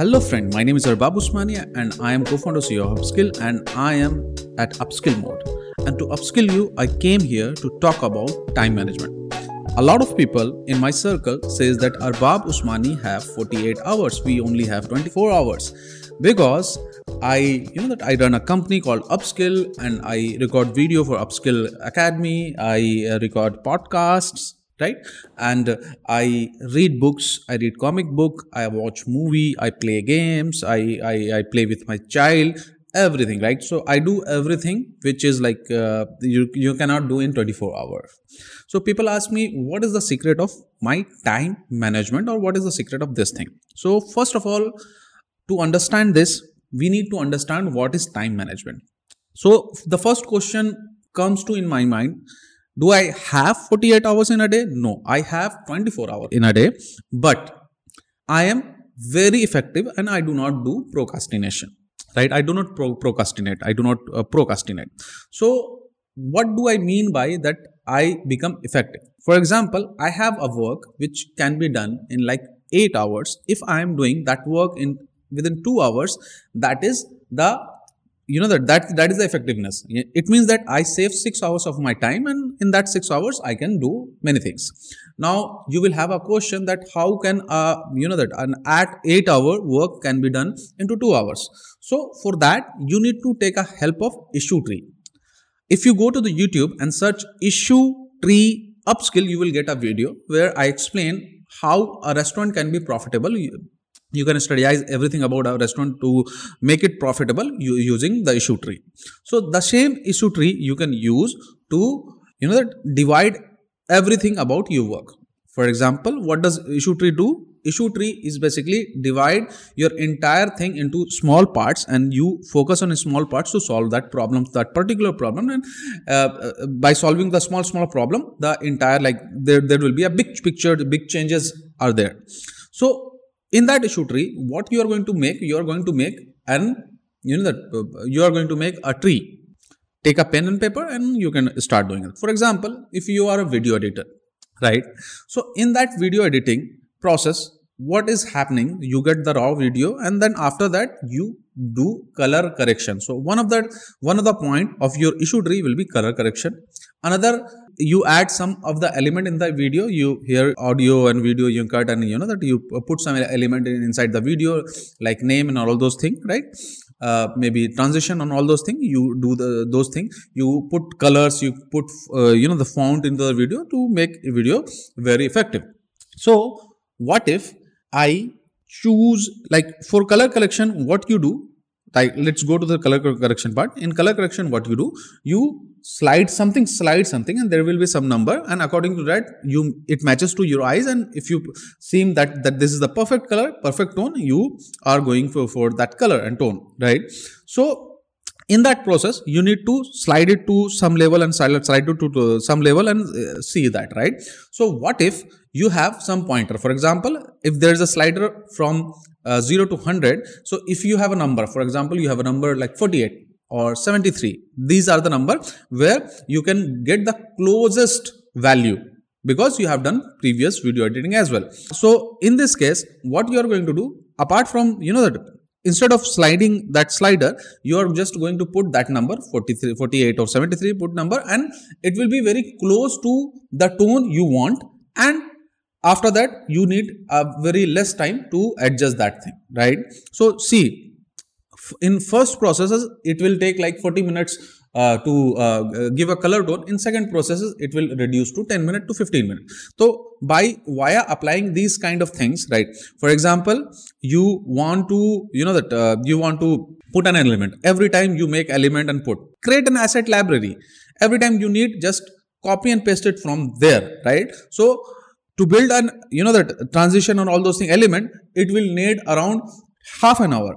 Hello friend, my name is Arbab Usmania and I am co-founder CEO of Uppskill and I am at Upskill mode. And to upskill you, I came here to talk about time management. A lot of people in my circle says that Arbab Usmani have 48 hours. We only have 24 hours because I, you know, that I run a company called Uppskill and I record video for Uppskill Academy. I uh, record podcasts right? And i read books i read comic book i watch movie i play games i i, I play with my child everything right? So i do everything which is like uh, you you cannot do in 24 hours. So people ask me what is the secret of my time management or what is the secret of this thing? So first of all to understand this we need to understand what is time management. So the first question comes to in my mind do i have 48 hours in a day? No. I have 24 hours in a day. But i am very effective and i do not do procrastination right? I do not pro- procrastinate. I do not uh, procrastinate. So what do i mean by that i become effective? For example i have a work which can be done in like 8 hours. If i am doing that work in within 2 hours that is the you know that that that is the effectiveness. It means that i save 6 hours of my time and in that 6 hours i can do many things. Now you will have a question that how can uh, you know that an at 8 hour work can be done into 2 hours. So for that you need to take a help of issue tree. If you go to the youtube and search issue tree upskill you will get a video where i explain how a restaurant can be profitable you can studize everything about our restaurant to make it profitable using the issue tree. So the same issue tree you can use to you know that divide everything about your work. For example what does issue tree do? Issue tree is basically divide your entire thing into small parts and you focus on small parts to solve that problem that particular problem and uh, uh, by solving the small small problem the entire like there there will be a big picture big changes are there. So in that issue tree what you are going to make you are going to make an you know that uh, you are going to make a tree. Take a pen and paper and you can start doing it. For example if you are a video editor right? So in that video editing process what is happening? You get the raw video and then after that you do color correction. So one of that one of the point of your issue tree will be color correction. Another you add some of the element in the video you hear audio and video you cut and you know that you put some element in, inside the video like name and all those things right? Uh, maybe transition on all those things you do the those things you put colors you put uh, you know the font in the video to make a video very effective. So what if i choose like for color correction what you do like let's go to the color correction part. In color correction what you do you slide something slide something and there will be some number and according to that you it matches to your eyes and if you seem that that this is the perfect color perfect tone you are going for, for that color and tone right? So in that process you need to slide it to some level and slide, slide it to, to some level and uh, see that right? So what if you have some pointer? For example if there is a slider from uh, 0 to 100 so if you have a number for example you have a number like 48 or 73 these are the number where you can get the closest value because you have done previous video editing as well. So in this case what you are going to do apart from you know that instead of sliding that slider you are just going to put that number 43 48 or 73 put number and it will be very close to the tone you want and after that you need a very less time to adjust that thing right? So see in first processes it will take like 40 minutes uh, to uh, give a color tone. In second processes it will reduce to 10 minutes to 15 minutes. So by via applying these kind of things right? For example you want to you know that uh, you want to put an element. Every time you make element and put create an asset library. Every time you need just copy and paste it from there right? So to build an you know that transition on all those things element it will need around half an hour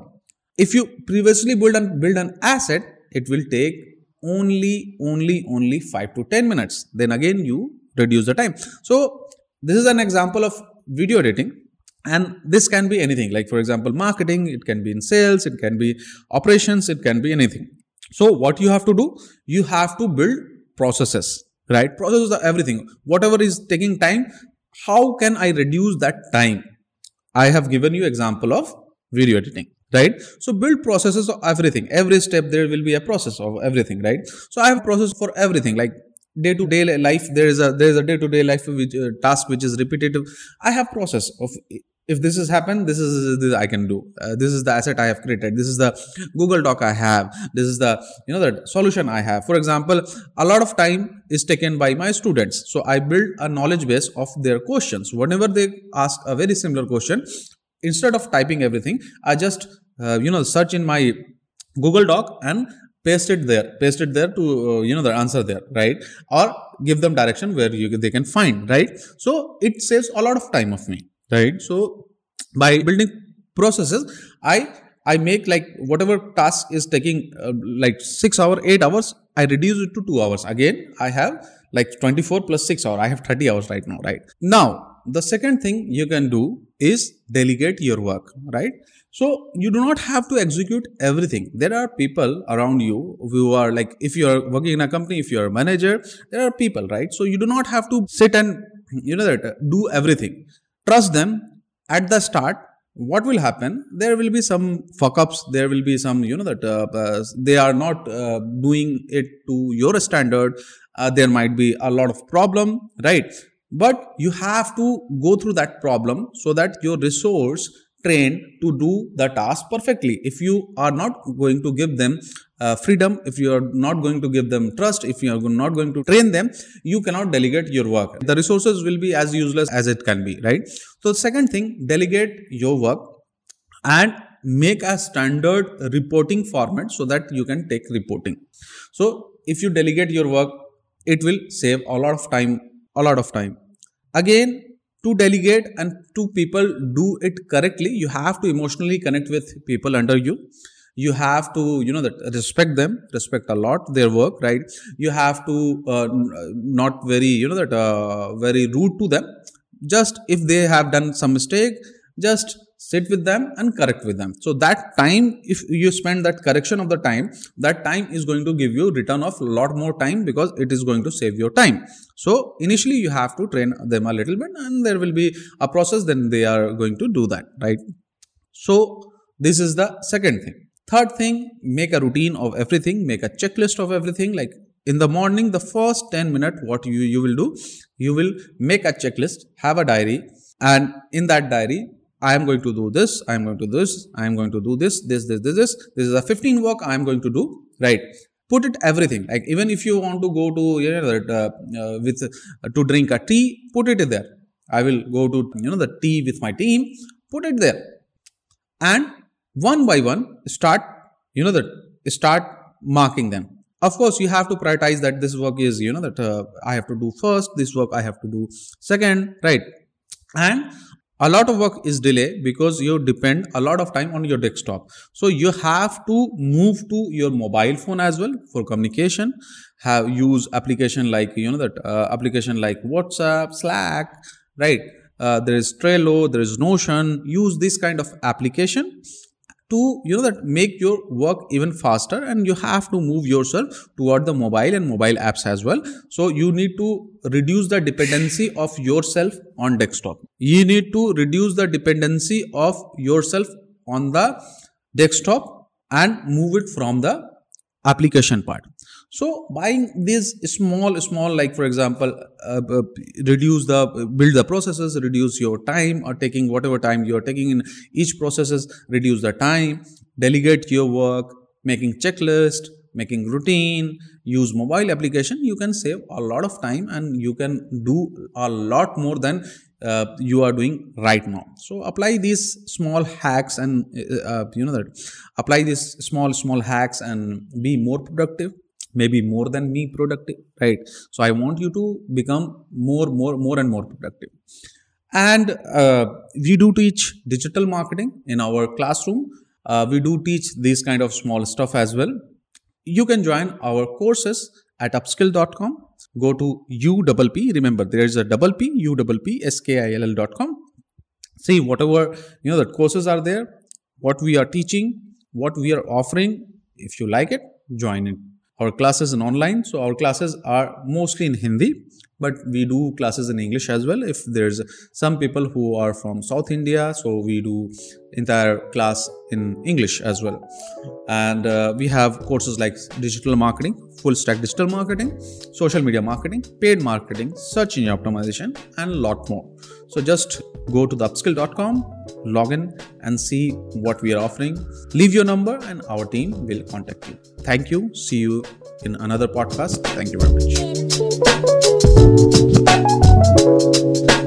if you previously build an build an asset it will take only only only 5 to 10 minutes. Then again you reduce the time. So this is an example of video editing. And this can be anything. Like for example marketing it can be in sales it can be operations it can be anything. So what you have to do you have to build processes right? Processes are everything. Whatever is taking time how can i reduce that time? I have given you example of video editing right? So build processes of everything. Every step there will be a process of everything right? So i have process for everything like day to day life there is a there is a day to day life which uh, task which is repetitive. I have process of if this has happened this is this i can do. Uh, this is the asset i have created. This is the google doc i have. This is the you know the solution i have. For example a lot of time is taken by my students. So i build a knowledge base of their questions. Whenever they ask a very similar question instead of typing everything i just uh, you know search in my google doc and paste it there. Paste it there to uh, you know the answer there right? Or give them direction where you they can find right? So it saves a lot of time of me right? So by building processes i i make like whatever task is taking uh, like 6 hour 8 hours i reduce it to 2 hours. Again i have like 24 plus 6 hour. I have 30 hours right now right? Now the second thing you can do is delegate your work right so you do not have to execute everything. There are people around you who are like if you are working in a company if you are a manager there are people right? So you do not have to sit and you know that do everything. Trust them. At the start what will happen? There will be some fuck ups there will be some you know that uh, uh, they are not uh, doing it to your standard. Uh, there might be a lot of problem right? But you have to go through that problem so that your resource trained to do the task perfectly. If you are not going to give them uh, freedom if you are not going to give them trust if you are not going to train them you cannot delegate your work. The resources will be as useless as it can be right? So second thing delegate your work and make a standard reporting format so that you can take reporting. So if you delegate your work it will save a lot of time a lot of time. Again to delegate and to people do it correctly you have to emotionally connect with people under you. You have to you know that respect them respect a lot their work right? You have to uh, not very you know that uh, very rude to them. Just if they have done some mistake just sit with them and correct with them. So that time if you spend that correction of the time that time is going to give you return of a lot more time because it is going to save your time. So initially you have to train them a little bit and there will be a process then they are going to do that right? So this is the second thing. Third thing make a routine of everything make a checklist of everything. Like in the morning the first 10 minutes what you you will do you will make a checklist have a diary and in that diary I am going to do this, I am going to do this, I am going to do this, this, this, this, this. This is a 15 work I am going to do, right? Put it everything. Like even if you want to go to you know that uh, uh, with uh, to drink a tea, put it there. I will go to you know the tea with my team, put it there, and one by one start you know that start marking them. Of course, you have to prioritize that this work is you know that uh, I have to do first, this work I have to do second, right? And a lot of work is delay because you depend a lot of time on your desktop. So you have to move to your mobile phone as well for communication. Have use application like you know that uh, application like whatsapp slack right? Uh, there is trello there is notion. Use this kind of application to you know that make your work even faster and you have to move yourself toward the mobile and mobile apps as well. So you need to reduce the dependency of yourself on desktop. You need to reduce the dependency of yourself on the desktop and move it from the application part so buying these small small like for example uh, uh, reduce the build the processes reduce your time or taking whatever time you are taking in each processes reduce the time delegate your work making checklist making routine use mobile application you can save a lot of time and you can do a lot more than uh, you are doing right now. So apply these small hacks and uh, uh you know that apply these small small hacks and be more productive maybe more than me productive right? So i want you to become more more more and more productive. And uh, we do teach digital marketing in our classroom. Uh, we do teach these kind of small stuff as well. You can join our courses at uppskill.com go to upp remember there is a double p upp skill.com see whatever you know the courses are there what we are teaching what we are offering. If you like it join it our classes in online so our classes are mostly in hindi but we do classes in english as well. If there's some people who are from south india so we do entire class in english as well. And uh, we have courses like digital marketing full stack digital marketing social media marketing paid marketing search engine optimization and a lot more. So just go to the uppskill.com log in and see what we are offering. Leave your number and our team will contact you. Thank you. See you in another podcast. Thank you very much Thank you.